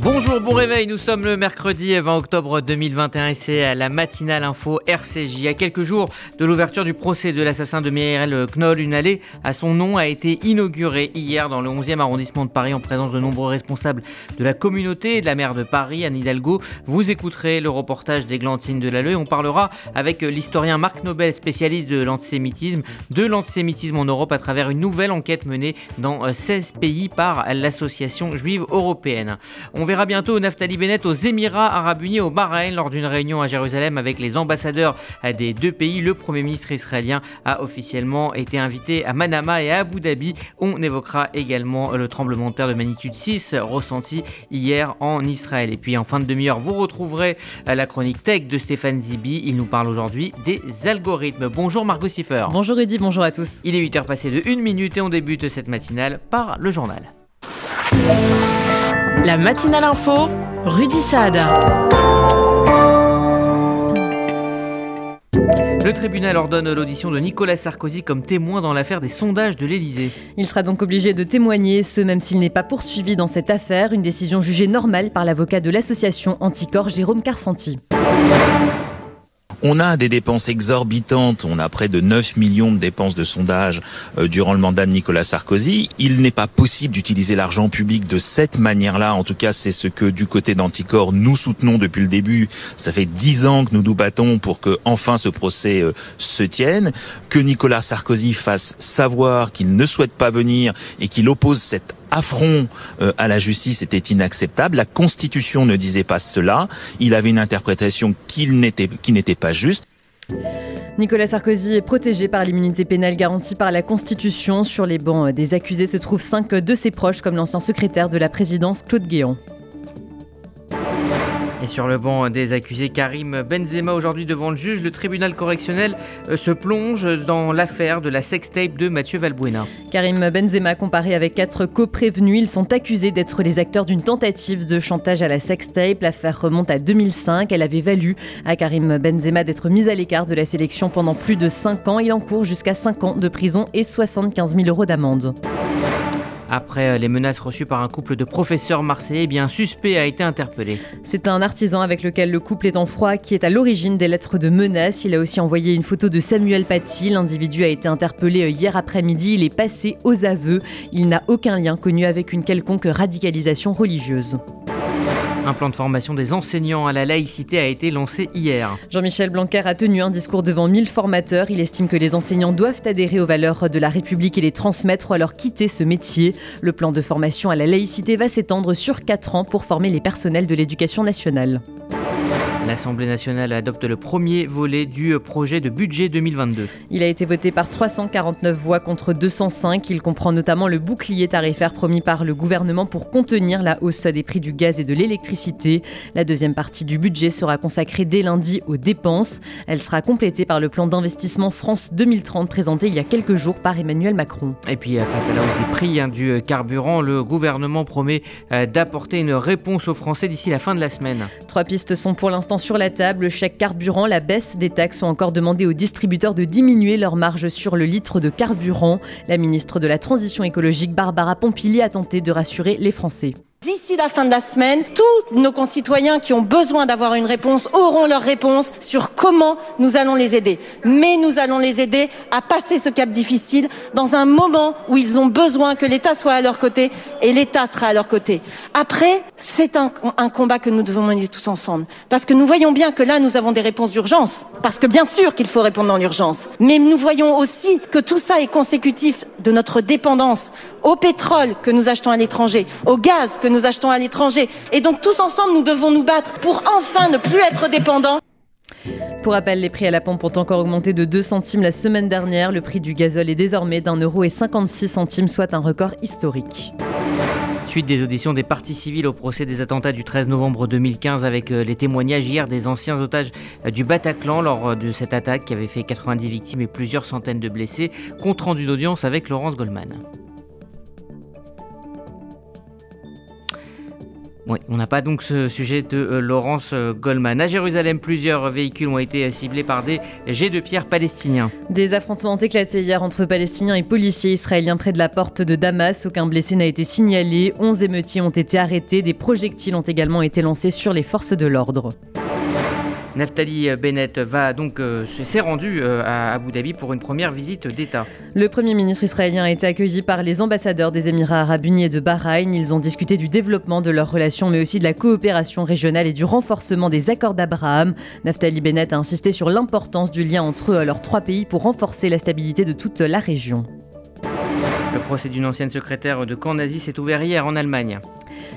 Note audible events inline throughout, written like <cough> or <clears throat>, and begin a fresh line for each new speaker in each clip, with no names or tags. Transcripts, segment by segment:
Bonjour, bon réveil, nous sommes le mercredi 20 octobre 2021 et c'est la matinale info RCJ. À quelques jours de l'ouverture du procès de l'assassin de Mireille Knoll, une allée à son nom a été inaugurée hier dans le 11e arrondissement de Paris en présence de nombreux responsables de la communauté et de la maire de Paris, Anne Hidalgo. Vous écouterez le reportage d'Églantine Delalleux et on parlera avec l'historien Marc Nobel, spécialiste de l'antisémitisme, de l'antisémitisme en Europe à travers une nouvelle enquête menée dans 16 pays par l'association juive européenne. Verra bientôt Naftali Bennett aux Émirats Arabes Unis au Bahreïn lors d'une réunion à Jérusalem avec les ambassadeurs des deux pays. Le Premier ministre israélien a officiellement été invité à Manama et à Abu Dhabi. On évoquera également le tremblement de terre de magnitude 6 ressenti hier en Israël. Et puis en fin de demi-heure, vous retrouverez la chronique tech de Stéphane Zibi. Il nous parle aujourd'hui des algorithmes. Bonjour Margot Siffer.
Bonjour Eddy, bonjour à tous.
Il est 8h passé de 1 minute et on débute cette matinale par le journal.
La matinale info, Rudy Saad.
Le tribunal ordonne l'audition de Nicolas Sarkozy comme témoin dans l'affaire des sondages de l'Elysée.
Il sera donc obligé de témoigner, ce même s'il n'est pas poursuivi dans cette affaire, une décision jugée normale par l'avocat de l'association Anticorps Jérôme Carsanti.
On a des dépenses exorbitantes, on a près de 9 millions de dépenses de sondage euh, durant le mandat de Nicolas Sarkozy. Il n'est pas possible d'utiliser l'argent public de cette manière-là. En tout cas, c'est ce que du côté d'Anticor nous soutenons depuis le début. Ça fait dix ans que nous nous battons pour que enfin ce procès euh, se tienne, que Nicolas Sarkozy fasse savoir qu'il ne souhaite pas venir et qu'il oppose cette affront euh, à la justice était inacceptable. La Constitution ne disait pas cela. Il avait une interprétation qui n'était qui n'était pas juste.
Nicolas Sarkozy est protégé par l'immunité pénale garantie par la Constitution. Sur les bancs des accusés se trouvent cinq de ses proches, comme l'ancien secrétaire de la présidence Claude Guéant.
Sur le banc des accusés, Karim Benzema aujourd'hui devant le juge, le tribunal correctionnel euh, se plonge dans l'affaire de la sextape de Mathieu Valbuena.
Karim Benzema comparé avec quatre co-prévenus, ils sont accusés d'être les acteurs d'une tentative de chantage à la sextape. L'affaire remonte à 2005, elle avait valu à Karim Benzema d'être mis à l'écart de la sélection pendant plus de 5 ans. Il encourt jusqu'à 5 ans de prison et 75 000 euros d'amende.
Après euh, les menaces reçues par un couple de professeurs marseillais, eh bien un suspect a été interpellé.
C'est un artisan avec lequel le couple est en froid qui est à l'origine des lettres de menaces. Il a aussi envoyé une photo de Samuel Paty. L'individu a été interpellé euh, hier après-midi. Il est passé aux aveux. Il n'a aucun lien connu avec une quelconque radicalisation religieuse.
Un plan de formation des enseignants à la laïcité a été lancé hier.
Jean-Michel Blanquer a tenu un discours devant 1000 formateurs. Il estime que les enseignants doivent adhérer aux valeurs de la République et les transmettre ou alors quitter ce métier. Le plan de formation à la laïcité va s'étendre sur 4 ans pour former les personnels de l'éducation nationale.
L'Assemblée nationale adopte le premier volet du projet de budget 2022.
Il a été voté par 349 voix contre 205. Il comprend notamment le bouclier tarifaire promis par le gouvernement pour contenir la hausse des prix du gaz et de l'électricité. La deuxième partie du budget sera consacrée dès lundi aux dépenses. Elle sera complétée par le plan d'investissement France 2030 présenté il y a quelques jours par Emmanuel Macron.
Et puis face à la hausse des prix hein, du carburant, le gouvernement promet euh, d'apporter une réponse aux Français d'ici la fin de la semaine.
Trois pistes sont pour l'instant sur la table, le chèque carburant, la baisse des taxes ont encore demandé aux distributeurs de diminuer leur marge sur le litre de carburant. La ministre de la Transition écologique, Barbara Pompili, a tenté de rassurer les Français.
D'ici la fin de la semaine, tous nos concitoyens qui ont besoin d'avoir une réponse auront leur réponse sur comment nous allons les aider. Mais nous allons les aider à passer ce cap difficile dans un moment où ils ont besoin que l'État soit à leur côté et l'État sera à leur côté. Après, c'est un, combat que nous devons mener tous ensemble. Parce que nous voyons bien que là, nous avons des réponses d'urgence. Parce que bien sûr qu'il faut répondre dans l'urgence. Mais nous voyons aussi que tout ça est consécutif de notre dépendance au pétrole que nous achetons à l'étranger, au gaz que nous achetons à l'étranger. Et donc tous ensemble, nous devons nous battre pour enfin ne plus être dépendants.
Pour rappel, les prix à la pompe ont encore augmenté de 2 centimes la semaine dernière. Le prix du gazole est désormais d'un euro et 56 centimes, soit un record historique.
Suite des auditions des parties civiles au procès des attentats du 13 novembre 2015 avec les témoignages hier des anciens otages du Bataclan lors de cette attaque qui avait fait 90 victimes et plusieurs centaines de blessés. Compte rendu d'audience avec Laurence Goldman. Oui, on n'a pas donc ce sujet de euh, Laurence euh, Goldman. À Jérusalem, plusieurs véhicules ont été ciblés par des jets de pierre palestiniens.
Des affrontements ont éclaté hier entre Palestiniens et policiers israéliens près de la porte de Damas. Aucun blessé n'a été signalé. 11 émeutiers ont été arrêtés. Des projectiles ont également été lancés sur les forces de l'ordre.
Naftali Bennett va donc euh, s'est rendu euh, à Abu Dhabi pour une première visite d'État.
Le Premier ministre israélien a été accueilli par les ambassadeurs des Émirats arabes unis et de Bahreïn. Ils ont discuté du développement de leurs relations, mais aussi de la coopération régionale et du renforcement des accords d'Abraham. Naftali Bennett a insisté sur l'importance du lien entre euh, leurs trois pays pour renforcer la stabilité de toute la région.
Le procès d'une ancienne secrétaire de camp nazi s'est ouvert hier en Allemagne.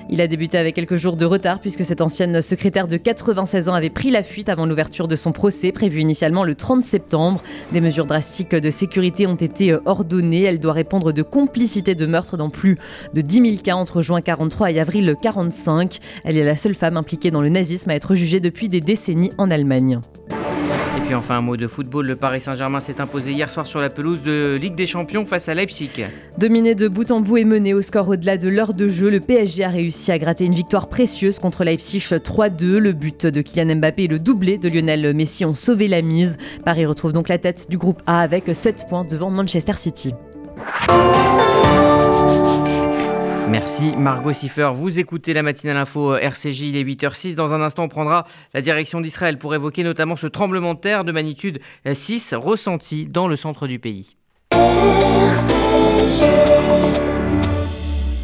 Il a débuté avec quelques jours de retard puisque cette ancienne secrétaire de 96 ans avait pris la fuite avant l'ouverture de son procès prévu initialement le 30 septembre. Des mesures drastiques de sécurité ont été ordonnées. Elle doit répondre de complicité de meurtre dans plus de 10 000 cas entre juin 43 et avril 45. Elle est la seule femme impliquée dans le nazisme à être jugée depuis des décennies en Allemagne.
Et puis enfin un mot de football, le Paris Saint-Germain s'est imposé hier soir sur la pelouse de Ligue des Champions face à Leipzig.
Dominé de bout en bout et mené au score au-delà de l'heure de jeu, le PSG a réussi à gratter une victoire précieuse contre Leipzig 3-2. Le but de Kylian Mbappé et le doublé de Lionel Messi ont sauvé la mise. Paris retrouve donc la tête du groupe A avec 7 points devant Manchester City.
Merci Margot Siffer. Vous écoutez la matinale info RCJ, il est 8h06. Dans un instant, on prendra la direction d'Israël pour évoquer notamment ce tremblement de terre de magnitude 6 ressenti dans le centre du pays.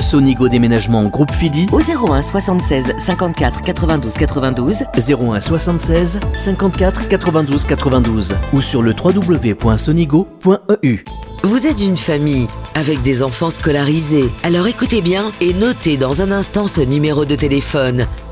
Sonigo Déménagement Groupe Fidi
au 01 76 54 92 92
01 76 54 92 92 ou sur le www.sonigo.com
vous êtes une famille avec des enfants scolarisés. Alors écoutez bien et notez dans un instant ce numéro de téléphone.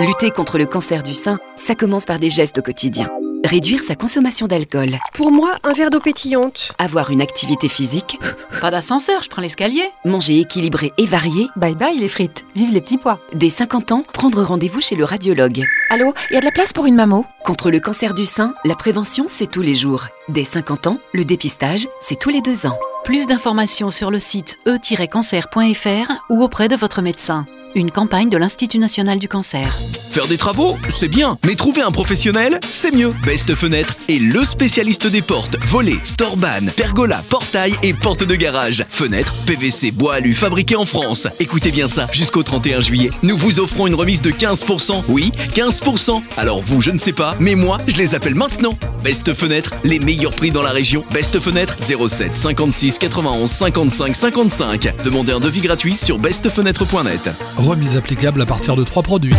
Lutter contre le cancer du sein, ça commence par des gestes au quotidien. Réduire sa consommation d'alcool.
Pour moi, un verre d'eau pétillante.
Avoir une activité physique.
Pas d'ascenseur, je prends l'escalier.
Manger équilibré et varié.
Bye bye les frites. Vive les petits pois.
Dès 50 ans, prendre rendez-vous chez le radiologue.
Allô, il y a de la place pour une mammo
Contre le cancer du sein, la prévention, c'est tous les jours. Dès 50 ans, le dépistage, c'est tous les deux ans.
Plus d'informations sur le site e-cancer.fr ou auprès de votre médecin. Une campagne de l'Institut national du cancer.
Faire des travaux, c'est bien, mais trouver un professionnel, c'est mieux. Best Fenêtre est le spécialiste des portes, volets, storban, pergola, portail et portes de garage. Fenêtres, PVC, bois alu fabriqués en France. Écoutez bien ça, jusqu'au 31 juillet, nous vous offrons une remise de 15%. Oui, 15%. Alors vous, je ne sais pas, mais moi, je les appelle maintenant. Best Fenêtre, les meilleurs prix dans la région. Best Fenêtre 07 56 91 55 55. Demandez un devis gratuit sur bestfenêtre.net.
Remise applicable à partir de trois produits.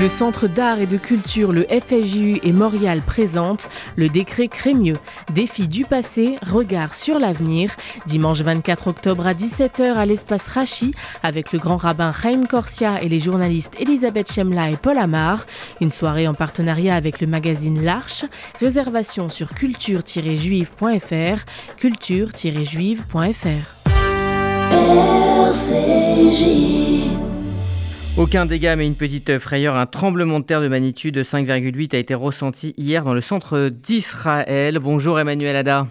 Le Centre d'art et de culture, le FSJU et Montréal présente le décret Crémieux. Défi du passé, regard sur l'avenir. Dimanche 24 octobre à 17h à l'espace Rachi avec le grand rabbin Chaim Corsia et les journalistes Elisabeth Chemla et Paul Amar. Une soirée en partenariat avec le magazine L'Arche. Réservation sur culture-juive.fr. culture-juive.fr.
Aucun dégât mais une petite frayeur, un tremblement de terre de magnitude 5,8 a été ressenti hier dans le centre d'Israël. Bonjour Emmanuel Ada.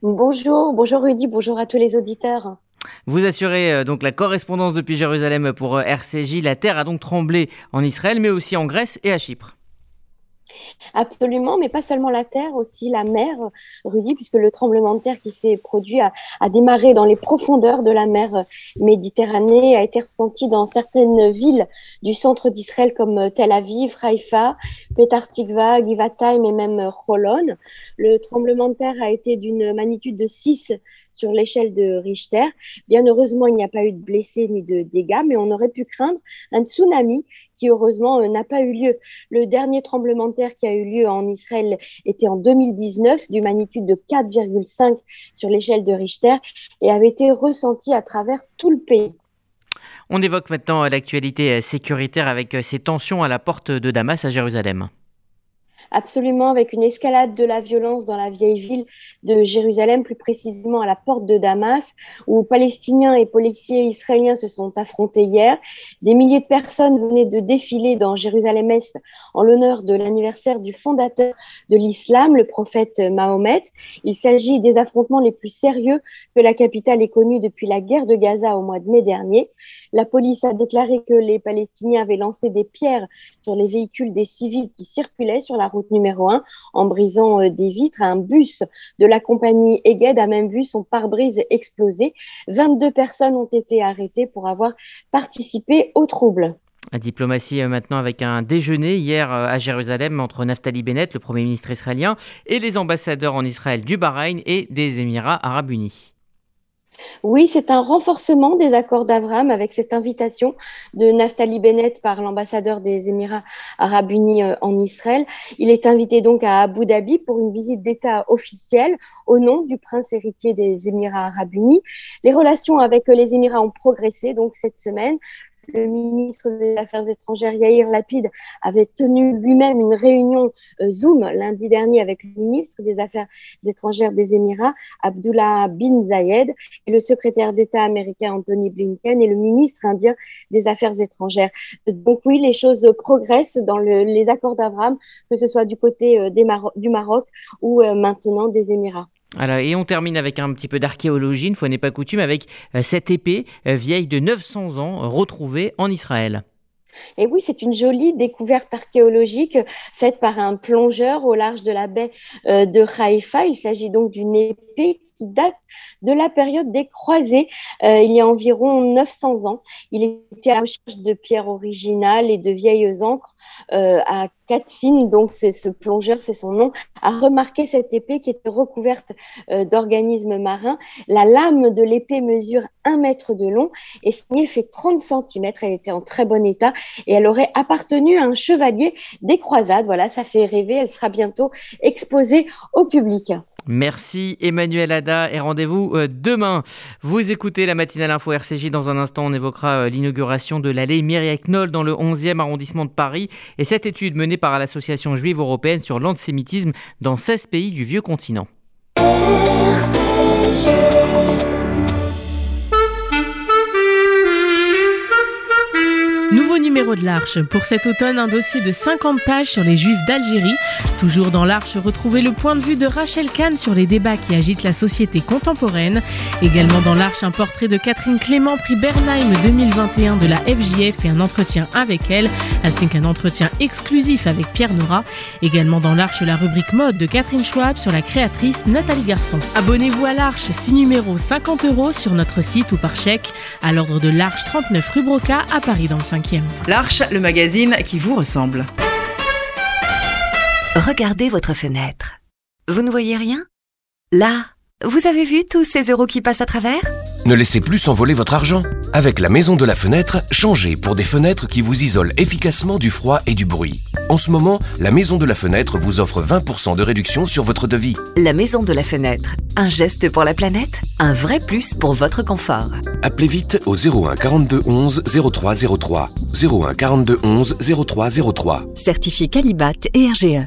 Bonjour, bonjour Rudy, bonjour à tous les auditeurs.
Vous assurez euh, donc la correspondance depuis Jérusalem pour euh, RCJ. La terre a donc tremblé en Israël mais aussi en Grèce et à Chypre.
Absolument, mais pas seulement la terre, aussi la mer, Rudy, puisque le tremblement de terre qui s'est produit a, démarré dans les profondeurs de la mer Méditerranée, a été ressenti dans certaines villes du centre d'Israël comme Tel Aviv, Haïfa, Petar Tikva, Givatayim et même Holon. Le tremblement de terre a été d'une magnitude de 6 sur l'échelle de Richter. Bien heureusement, il n'y a pas eu de blessés ni de dégâts, mais on aurait pu craindre un tsunami heureusement euh, n'a pas eu lieu. Le dernier tremblement de terre qui a eu lieu en Israël était en 2019, du magnitude de 4,5 sur l'échelle de Richter, et avait été ressenti à travers tout le pays.
On évoque maintenant l'actualité sécuritaire avec ces tensions à la porte de Damas à Jérusalem
absolument avec une escalade de la violence dans la vieille ville de Jérusalem, plus précisément à la porte de Damas, où Palestiniens et policiers israéliens se sont affrontés hier. Des milliers de personnes venaient de défiler dans Jérusalem-Est en l'honneur de l'anniversaire du fondateur de l'islam, le prophète Mahomet. Il s'agit des affrontements les plus sérieux que la capitale ait connus depuis la guerre de Gaza au mois de mai dernier. La police a déclaré que les Palestiniens avaient lancé des pierres sur les véhicules des civils qui circulaient sur la route numéro 1 en brisant euh, des vitres. Un bus de la compagnie Eged a même vu son pare-brise exploser. 22 personnes ont été arrêtées pour avoir participé aux troubles.
La diplomatie euh, maintenant avec un déjeuner hier euh, à Jérusalem entre Naftali Bennett, le Premier ministre israélien, et les ambassadeurs en Israël du Bahreïn et des Émirats arabes unis.
Oui, c'est un renforcement des accords d'Abraham avec cette invitation de Naftali Bennett par l'ambassadeur des Émirats arabes unis euh, en Israël. Il est invité donc à Abu Dhabi pour une visite d'État officielle au nom du prince héritier des Émirats arabes unis. Les relations avec les Émirats ont progressé donc cette semaine le ministre des Affaires étrangères Yair Lapid avait tenu lui-même une réunion euh, Zoom lundi dernier avec le ministre des Affaires étrangères des Émirats, Abdullah bin Zayed, et le secrétaire d'État américain Anthony Blinken et le ministre indien des Affaires étrangères. Donc oui, les choses progressent dans les accords d'Abraham, que ce soit du côté euh, du Maroc ou euh, maintenant des Émirats.
Alors, et on termine avec un petit peu d'archéologie, une fois n'est pas coutume, avec euh, cette épée euh, vieille de 900 ans retrouvée en Israël.
Et oui, c'est une jolie découverte archéologique faite par un plongeur au large de la baie euh, de Haïfa. Il s'agit donc d'une épée date de la période des croisés, euh, il y a environ 900 ans. Il était à la recherche de pierres originales et de vieilles encres euh, à Katzin, donc ce plongeur, c'est son nom, a remarqué cette épée qui était recouverte euh, d'organismes marins. La lame de l'épée mesure un mètre de long et signée fait 30 cm. Elle était en très bon état et elle aurait appartenu à un chevalier des croisades. Voilà, ça fait rêver. Elle sera bientôt exposée au public.
Merci Emmanuel Ada et rendez-vous euh, demain. Vous écoutez la matinale info RCJ. Dans un instant, on évoquera euh, l'inauguration de l'allée Myriac Knoll dans le 11e arrondissement de Paris et cette étude menée par l'Association juive européenne sur l'antisémitisme dans 16 pays du vieux continent.
Numéro de l'Arche. Pour cet automne, un dossier de 50 pages sur les Juifs d'Algérie. Toujours dans l'Arche, retrouvez le point de vue de Rachel Kahn sur les débats qui agitent la société contemporaine. Également dans l'Arche, un portrait de Catherine Clément, prix Bernheim 2021 de la FJF et un entretien avec elle, ainsi qu'un entretien exclusif avec Pierre Nora. Également dans l'Arche, la rubrique mode de Catherine Schwab sur la créatrice Nathalie Garçon. Abonnez-vous à l'Arche, 6 numéros 50 euros sur notre site ou par chèque à l'ordre de l'Arche 39 rue Broca à Paris dans le 5
L'Arche, le magazine qui vous ressemble.
Regardez votre fenêtre. Vous ne voyez rien? Là, vous avez vu tous ces euros qui passent à travers?
Ne laissez plus s'envoler votre argent. Avec la maison de la fenêtre, changez pour des fenêtres qui vous isolent efficacement du froid et du bruit. En ce moment, la maison de la fenêtre vous offre 20% de réduction sur votre devis.
La maison de la fenêtre, un geste pour la planète, un vrai plus pour votre confort.
Appelez vite au 01 42 11 03 03. 01 42 11 03 03.
Certifié Calibat et RGE.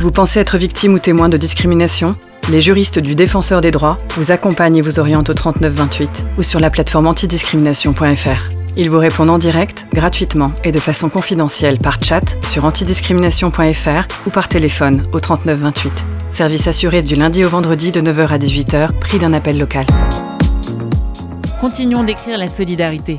Vous pensez être victime ou témoin de discrimination? Les juristes du Défenseur des droits vous accompagnent et vous orientent au 3928 ou sur la plateforme antidiscrimination.fr. Ils vous répondent en direct, gratuitement et de façon confidentielle par chat sur antidiscrimination.fr ou par téléphone au 3928. Service assuré du lundi au vendredi de 9h à 18h, prix d'un appel local.
Continuons d'écrire la solidarité.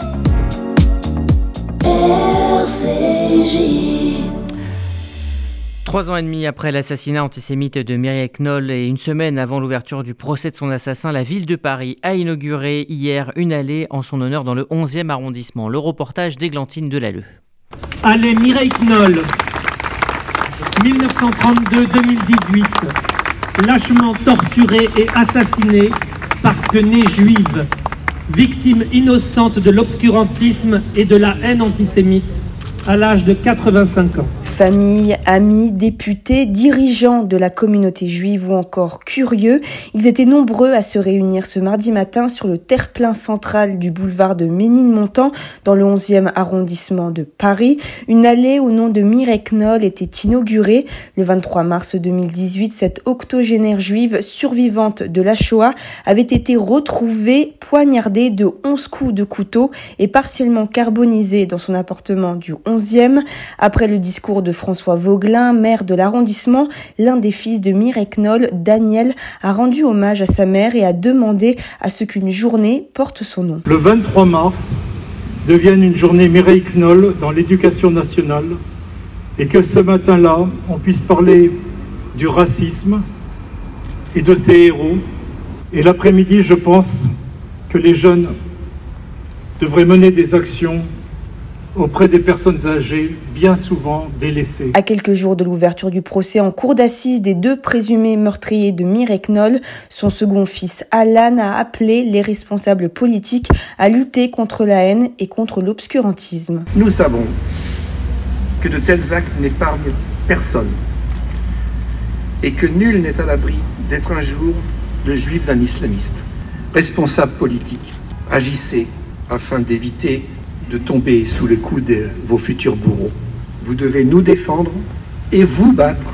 Trois ans et demi après l'assassinat antisémite de Mireille Knoll et une semaine avant l'ouverture du procès de son assassin, la ville de Paris a inauguré hier une allée en son honneur dans le 11e arrondissement. Le reportage d'Églantine Delalleux.
Allée Mireille Knoll, 1932-2018, lâchement torturée et assassinée parce que née juive, victime innocente de l'obscurantisme et de la haine antisémite à l'âge de 85 ans.
Famille, amis, députés, dirigeants de la communauté juive ou encore curieux, ils étaient nombreux à se réunir ce mardi matin sur le terre-plein central du boulevard de Ménilmontant dans le 11e arrondissement de Paris. Une allée au nom de Mireille Knoll était inaugurée le 23 mars 2018. Cette octogénaire juive survivante de la Shoah avait été retrouvée poignardée de 11 coups de couteau et partiellement carbonisée dans son appartement du 11e. Après le discours de François Vauglin, maire de l'arrondissement, l'un des fils de Mireille Knoll, Daniel, a rendu hommage à sa mère et a demandé à ce qu'une journée porte son nom.
Le 23 mars devienne une journée Mireille Knoll dans l'éducation nationale et que ce matin-là, on puisse parler du racisme et de ses héros. Et l'après-midi, je pense que les jeunes devraient mener des actions auprès des personnes âgées, bien souvent délaissées.
À quelques jours de l'ouverture du procès en cour d'assises des deux présumés meurtriers de Mireille Knoll, son second fils Alan a appelé les responsables politiques à lutter contre la haine et contre l'obscurantisme.
Nous savons que de tels actes n'épargnent personne et que nul n'est à l'abri d'être un jour le juif d'un islamiste. Responsables politiques, agissez afin d'éviter de tomber sous le coup de vos futurs bourreaux. Vous devez nous défendre et vous battre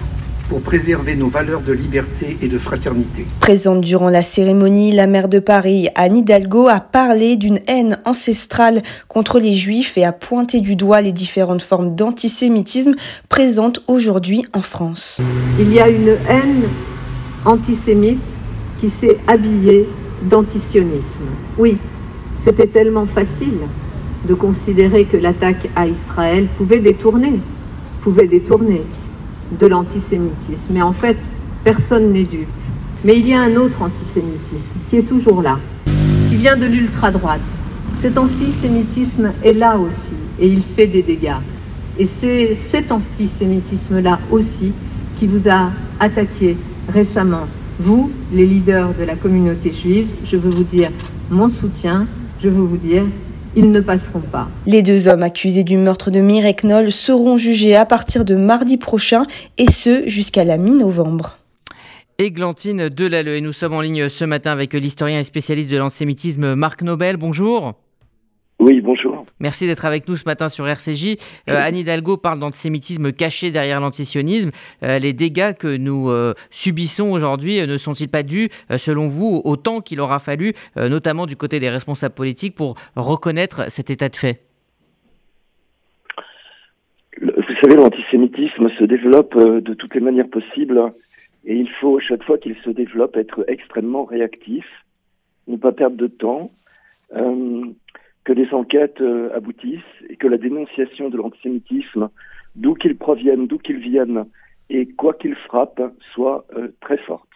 pour préserver nos valeurs de liberté et de fraternité.
Présente durant la cérémonie, la maire de Paris, Anne Hidalgo, a parlé d'une haine ancestrale contre les juifs et a pointé du doigt les différentes formes d'antisémitisme présentes aujourd'hui en France.
Il y a une haine antisémite qui s'est habillée d'antisionisme. Oui, c'était tellement facile de considérer que l'attaque à Israël pouvait détourner, pouvait détourner de l'antisémitisme. Mais en fait, personne n'est dupe. Mais il y a un autre antisémitisme qui est toujours là, qui vient de l'ultra-droite. Cet antisémitisme est là aussi et il fait des dégâts. Et c'est cet antisémitisme-là aussi qui vous a attaqué récemment. Vous, les leaders de la communauté juive, je veux vous dire mon soutien, je veux vous dire ils ne passeront pas.
Les deux hommes accusés du meurtre de Mireille Knoll seront jugés à partir de mardi prochain et ce jusqu'à la mi-novembre.
Églantine Delalleux et nous sommes en ligne ce matin avec l'historien et spécialiste de l'antisémitisme Marc Nobel. Bonjour.
Oui, bonjour.
Merci d'être avec nous ce matin sur RCJ. Euh, Anne Hidalgo parle d'antisémitisme caché derrière l'antisionisme. Euh, les dégâts que nous euh, subissons aujourd'hui euh, ne sont-ils pas dus, selon vous, au temps qu'il aura fallu, notamment du côté des responsables politiques, pour reconnaître cet état de fait?
Le- Vous savez, l'antisémitisme se développe de toutes les manières possibles Et il faut, chaque fois qu'il se développe, être extrêmement réactif, ne pas perdre de temps, que des enquêtes euh, aboutissent et que la dénonciation de l'antisémitisme, d'où qu'il provienne, d'où qu'il vienne, et quoi qu'il frappe, soit euh, très forte.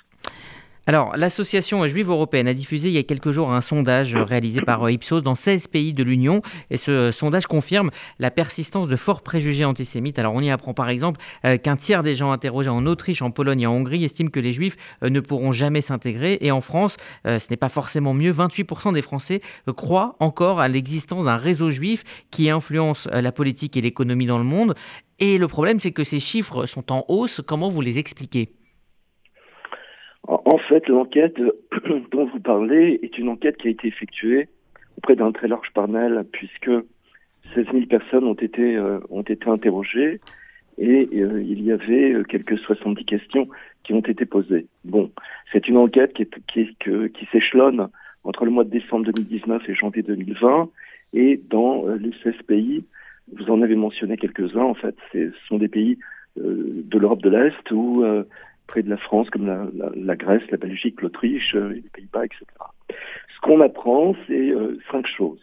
Alors, l'association juive européenne a diffusé il y a quelques jours un sondage réalisé par Ipsos dans 16 pays de l'Union. Et ce sondage confirme la persistance de forts préjugés antisémites. Alors, on y apprend par exemple euh, qu'un tiers des gens interrogés en Autriche, en Pologne et en Hongrie estiment que les juifs euh, ne pourront jamais s'intégrer. Et en France, euh, ce n'est pas forcément mieux. 28% des Français croient encore à l'existence d'un réseau juif qui influence la politique et l'économie dans le monde. Et le problème, c'est que ces chiffres sont en hausse. Comment vous les expliquez?
En fait, l'enquête <clears throat> dont vous parlez est une enquête qui a été effectuée auprès d'un très large panel, puisque 16 000 personnes ont été, euh, ont été interrogées et euh, il y avait euh, quelques 70 questions qui ont été posées. Bon, c'est une enquête qui, qui s'échelonne entre le mois de décembre 2019 et janvier 2020 et dans les 16 pays, vous en avez mentionné quelques-uns en fait, ce sont des pays de l'Europe de l'Est où près de la France, comme la, Grèce, la Belgique, l'Autriche, euh, les Pays-Bas, etc. Ce qu'on apprend, c'est euh, cinq choses.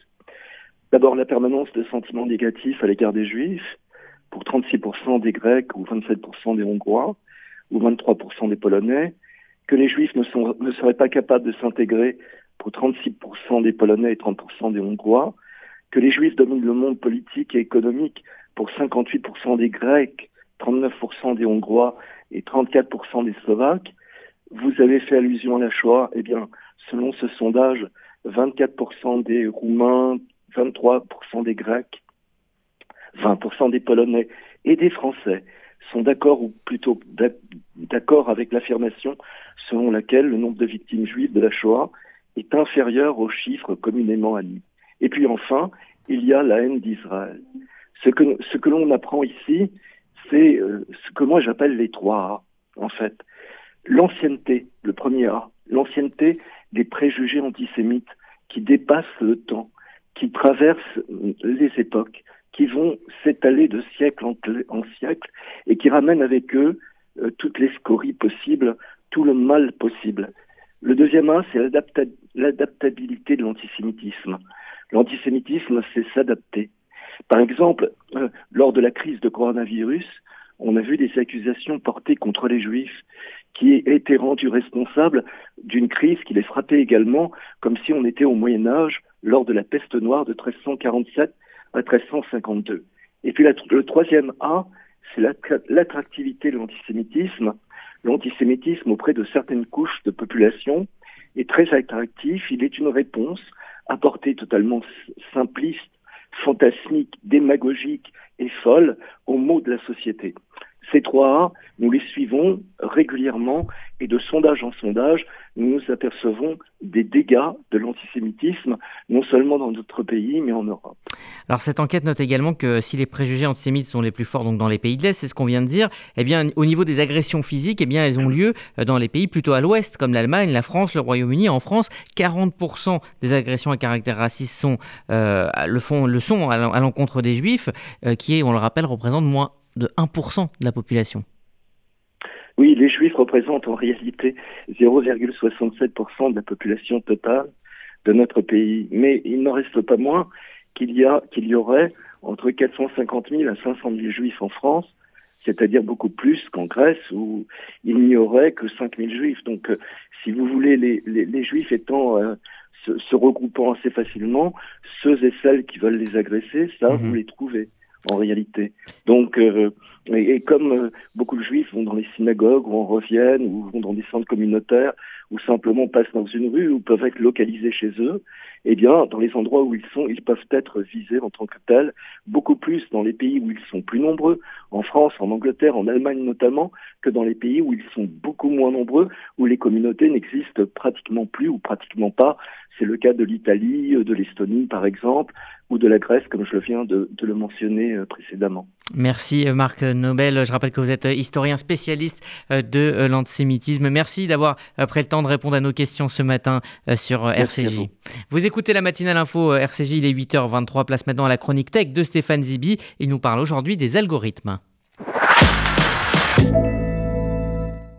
D'abord, la permanence de sentiments négatifs à l'égard des Juifs, pour 36% des Grecs ou 27% des Hongrois ou 23% des Polonais, que les Juifs ne, seraient pas capables de s'intégrer pour 36% des Polonais et 30% des Hongrois, que les Juifs dominent le monde politique et économique pour 58% des Grecs, 39% des Hongrois et 34% des Slovaques. Vous avez fait allusion à la Shoah. Eh bien, selon ce sondage, 24% des Roumains, 23% des Grecs, 20% des Polonais et des Français sont d'accord ou plutôt d'accord avec l'affirmation selon laquelle le nombre de victimes juives de la Shoah est inférieur aux chiffres communément admis. Et puis enfin, il y a la haine d'Israël. Ce que, ce que l'on apprend ici, c'est euh, ce que moi j'appelle les trois A, en fait. L'ancienneté, le premier A, l'ancienneté des préjugés antisémites qui dépassent le temps, qui traversent les époques, qui vont s'étaler de siècle en, siècle et qui ramènent avec eux euh, toutes les scories possibles, tout le mal possible. Le deuxième A, c'est l'adaptabilité de l'antisémitisme. L'antisémitisme, c'est s'adapter. Par exemple, euh, lors de la crise de coronavirus, on a vu des accusations portées contre les juifs qui étaient rendus responsables d'une crise qui les frappait également comme si on était au Moyen Âge lors de la peste noire de 1347 à 1352. Et puis le troisième A, c'est l'attractivité de l'antisémitisme. L'antisémitisme auprès de certaines couches de population est très attractif. Il est une réponse apportée totalement simpliste fantasmique, démagogique et folle aux maux de la société. Ces trois nous les suivons régulièrement et de sondage en sondage, nous nous apercevons des dégâts de l'antisémitisme, non seulement dans notre pays, mais en Europe.
Alors cette enquête note également que si les préjugés antisémites sont les plus forts donc dans les pays de l'Est, c'est ce qu'on vient de dire, eh bien au niveau des agressions physiques, eh bien elles ont lieu euh, dans les pays plutôt à l'Ouest, comme l'Allemagne, la France, le Royaume-Uni. En France, 40% des agressions à caractère raciste sont, euh, le, font, le sont à l'encontre des Juifs, euh, qui, on le rappelle, représentent moins de 1% de la population.
Oui, les Juifs représentent en réalité 0,67% de la population totale de notre pays. Mais il n'en reste pas moins qu'il y, a, qu'il y aurait entre 450 000 à 500 000 Juifs en France, c'est-à-dire beaucoup plus qu'en Grèce où il n'y aurait que 5 000 Juifs. Donc, euh, si vous voulez, les, les, Juifs étant euh, se, regroupant assez facilement, ceux et celles qui veulent les agresser, ça, vous les trouvez en réalité. Donc, euh, et, comme euh, beaucoup de juifs vont dans les synagogues ou en reviennent ou vont dans des centres communautaires ou simplement passent dans une rue ou peuvent être localisés chez eux, eh bien, dans les endroits où ils sont, ils peuvent être visés en tant que tels, beaucoup plus dans les pays où ils sont plus nombreux, en France, en Angleterre, en Allemagne notamment, que dans les pays où ils sont beaucoup moins nombreux, où les communautés n'existent pratiquement plus ou pratiquement pas. C'est le cas de l'Italie, de l'Estonie par exemple, ou de la Grèce, comme je viens de, le mentionner euh, précédemment.
Merci euh, Marc Nobel. Je rappelle que vous êtes euh, historien spécialiste de l'antisémitisme. Merci d'avoir pris le temps de répondre à nos questions ce matin sur RCJ. Vous. écoutez la matinale info RCJ, il est 8h23. Place maintenant à la chronique tech de Stéphane Zibi. Il nous parle aujourd'hui des algorithmes.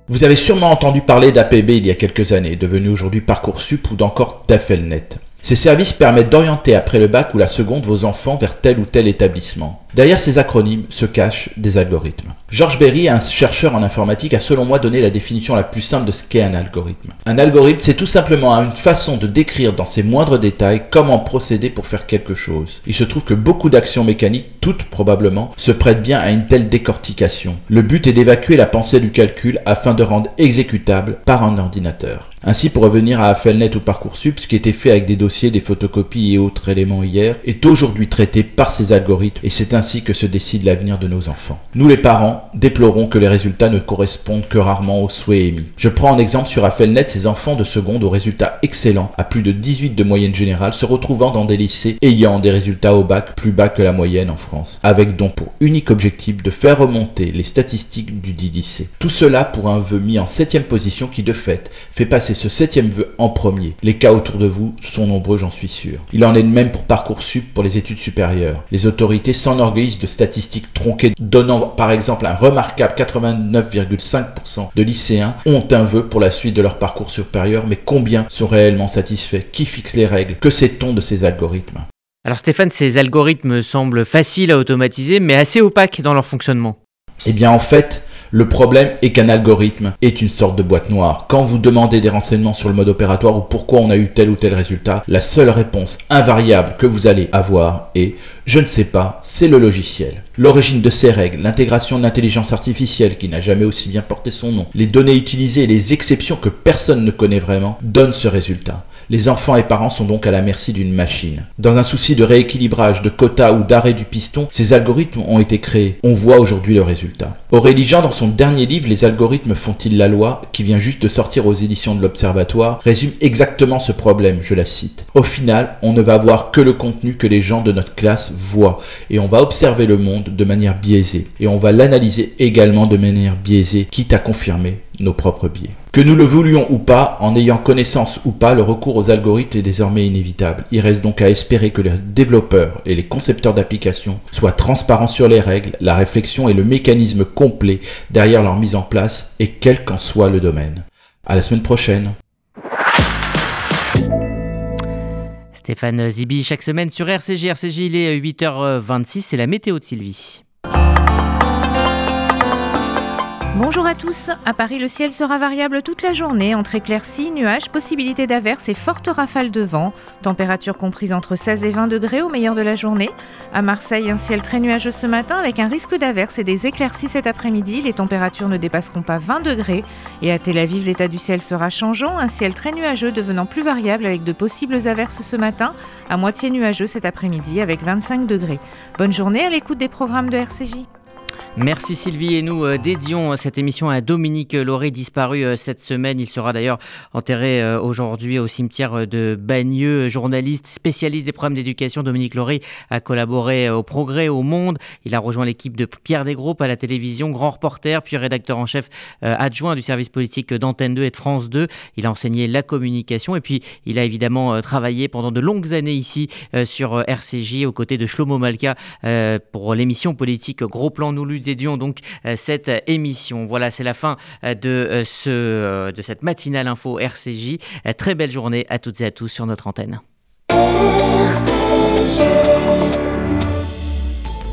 Vous avez sûrement entendu parler d'APB il y a quelques années, devenu aujourd'hui Parcoursup ou d'encore Tafelnet. Ces services permettent d'orienter après le bac ou la seconde vos enfants vers tel ou tel établissement. Derrière ces acronymes se cachent des algorithmes. Georges Berry, un chercheur en informatique, a selon moi donné la définition la plus simple de ce qu'est un algorithme. Un algorithme, c'est tout simplement une façon de décrire dans ses moindres détails comment procéder pour faire quelque chose. Il se trouve que beaucoup d'actions mécaniques, toutes probablement, se prêtent bien à une telle décortication. Le but est d'évacuer la pensée du calcul afin de rendre exécutable par un ordinateur. Ainsi, pour revenir à Affelnet ou Parcoursup, ce qui était fait avec des dossiers, des photocopies et autres éléments hier, est aujourd'hui traité par ces algorithmes et c'est ainsi que se décide l'avenir de nos enfants. Nous les parents déplorons que les résultats ne correspondent que rarement aux souhaits émis. Je prends en exemple sur Affelnet ces enfants de seconde aux résultats excellents, à plus de 18 de moyenne générale, se retrouvant dans des lycées ayant des résultats au bac plus bas que la moyenne en France, avec donc pour unique objectif de faire remonter les statistiques du dit lycée. Tout cela pour un vœu mis en septième position qui de fait fait passer ce septième vœu en premier. Les cas autour de vous sont nombreux, j'en suis sûr. Il en est de même pour Parcoursup pour les études supérieures. Les autorités s'enorgueillissent de statistiques tronquées, donnant par exemple un remarquable 89,5% de lycéens ont un vœu pour la suite de leur parcours supérieur, mais combien sont réellement satisfaits? Qui fixe les règles? Que sait-on de ces algorithmes?
Alors Stéphane, ces algorithmes semblent faciles à automatiser, mais assez opaques dans leur fonctionnement.
Eh bien en fait, le problème est qu'un algorithme est une sorte de boîte noire. Quand vous demandez des renseignements sur le mode opératoire ou pourquoi on a eu tel ou tel résultat, la seule réponse invariable que vous allez avoir est je ne sais pas, c'est le logiciel. L'origine de ces règles, l'intégration de l'intelligence artificielle qui n'a jamais aussi bien porté son nom, les données utilisées et les exceptions que personne ne connaît vraiment donnent ce résultat. Les enfants et parents sont donc à la merci d'une machine. Dans un souci de rééquilibrage, de quotas ou d'arrêt du piston, ces algorithmes ont été créés. On voit aujourd'hui le résultat. Aurélie Jean, dans son dernier livre Les algorithmes font-ils la loi, qui vient juste de sortir aux éditions de l'Observatoire, résume exactement ce problème, je la cite. Au final, on ne va voir que le contenu que les gens de notre classe voient, et on va observer le monde de manière biaisée, et on va l'analyser également de manière biaisée, quitte à confirmer nos propres biais. Que nous le voulions ou pas, en ayant connaissance ou pas, le recours aux algorithmes est désormais inévitable. Il reste donc à espérer que les développeurs et les concepteurs d'applications soient transparents sur les règles, la réflexion et le mécanisme complet derrière leur mise en place, et quel qu'en soit le domaine. À la semaine prochaine.
Stéphane Zibi, chaque semaine sur RCJ. RCJ, il est 8h26, c'est la météo de Sylvie.
Bonjour à tous. À Paris, le ciel sera variable toute la journée entre éclaircies, nuages, possibilité d'averses et fortes rafales de vent. Température comprise entre 16 et 20 degrés au meilleur de la journée. À Marseille, un ciel très nuageux ce matin avec un risque d'averses et des éclaircies cet après-midi. Les températures ne dépasseront pas 20 degrés. Et à Tel Aviv, l'état du ciel sera changeant. Un ciel très nuageux devenant plus variable avec de possibles averses ce matin. À moitié nuageux cet après-midi avec 25 degrés. Bonne journée à l'écoute des programmes de RCJ.
Merci Sylvie et nous euh, dédions euh, cette émission à Dominique Lauré disparu euh, cette semaine. Il sera d'ailleurs enterré aujourd'hui au cimetière de Bagneux. Journaliste, spécialiste des problèmes d'éducation, Dominique Lauré a collaboré au Progrès, au Monde. Il a rejoint l'équipe de Pierre Desgroupes à la télévision, grand reporter, puis rédacteur en chef adjoint du service politique d'Antenne 2 et de France 2. Il a enseigné la communication et puis il a évidemment travaillé pendant de longues années ici sur RCJ aux côtés de Shlomo Malka pour l'émission politique Gros Plan Dédions donc euh, cette émission. Voilà, c'est la fin euh, de, euh, ce, de cette matinale info RCJ. Très belle journée à toutes et à tous sur notre antenne.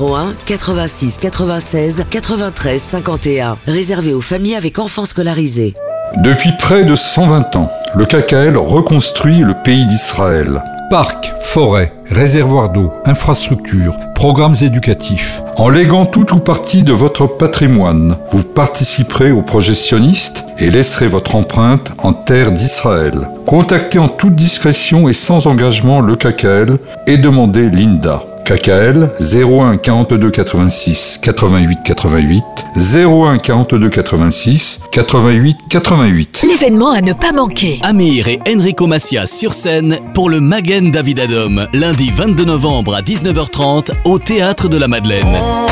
01 86 96 93 51. Réservé aux familles avec enfants scolarisés.
Depuis près de 120 ans, le KKL reconstruit le pays d'Israël. Parcs, forêts, réservoirs d'eau, infrastructures, programmes éducatifs. En léguant tout ou partie de votre patrimoine, vous participerez au projet sioniste et laisserez votre empreinte en terre d'Israël. Contactez en toute discrétion et sans engagement le KKL et demandez l'INDA. KKL 01 42 86 88 88 01 42 86 88 88.
L'événement à ne pas manquer.
Amir et Enrico Macias sur scène pour le Magen David Adom, lundi 22 novembre à 19h30 au Théâtre de la Madeleine.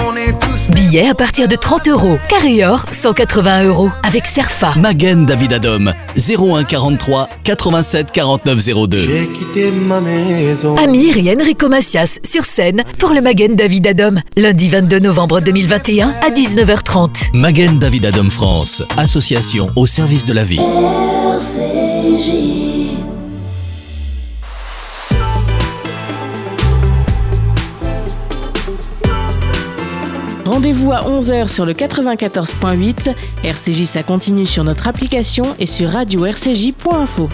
Billets à partir de 30 euros. Carré or, 180 euros. Avec Serfa.
Magen David Adom, 01 43 87 49 02.
Amir et Enrico Macias sur scène pour le Magen David Adom, lundi 22 novembre 2021 à 19h30.
Magen David Adom France, association au service de la vie.
Rendez-vous à 11h sur le 94.8. RCJ, ça continue sur notre application et sur radio-rcj.info.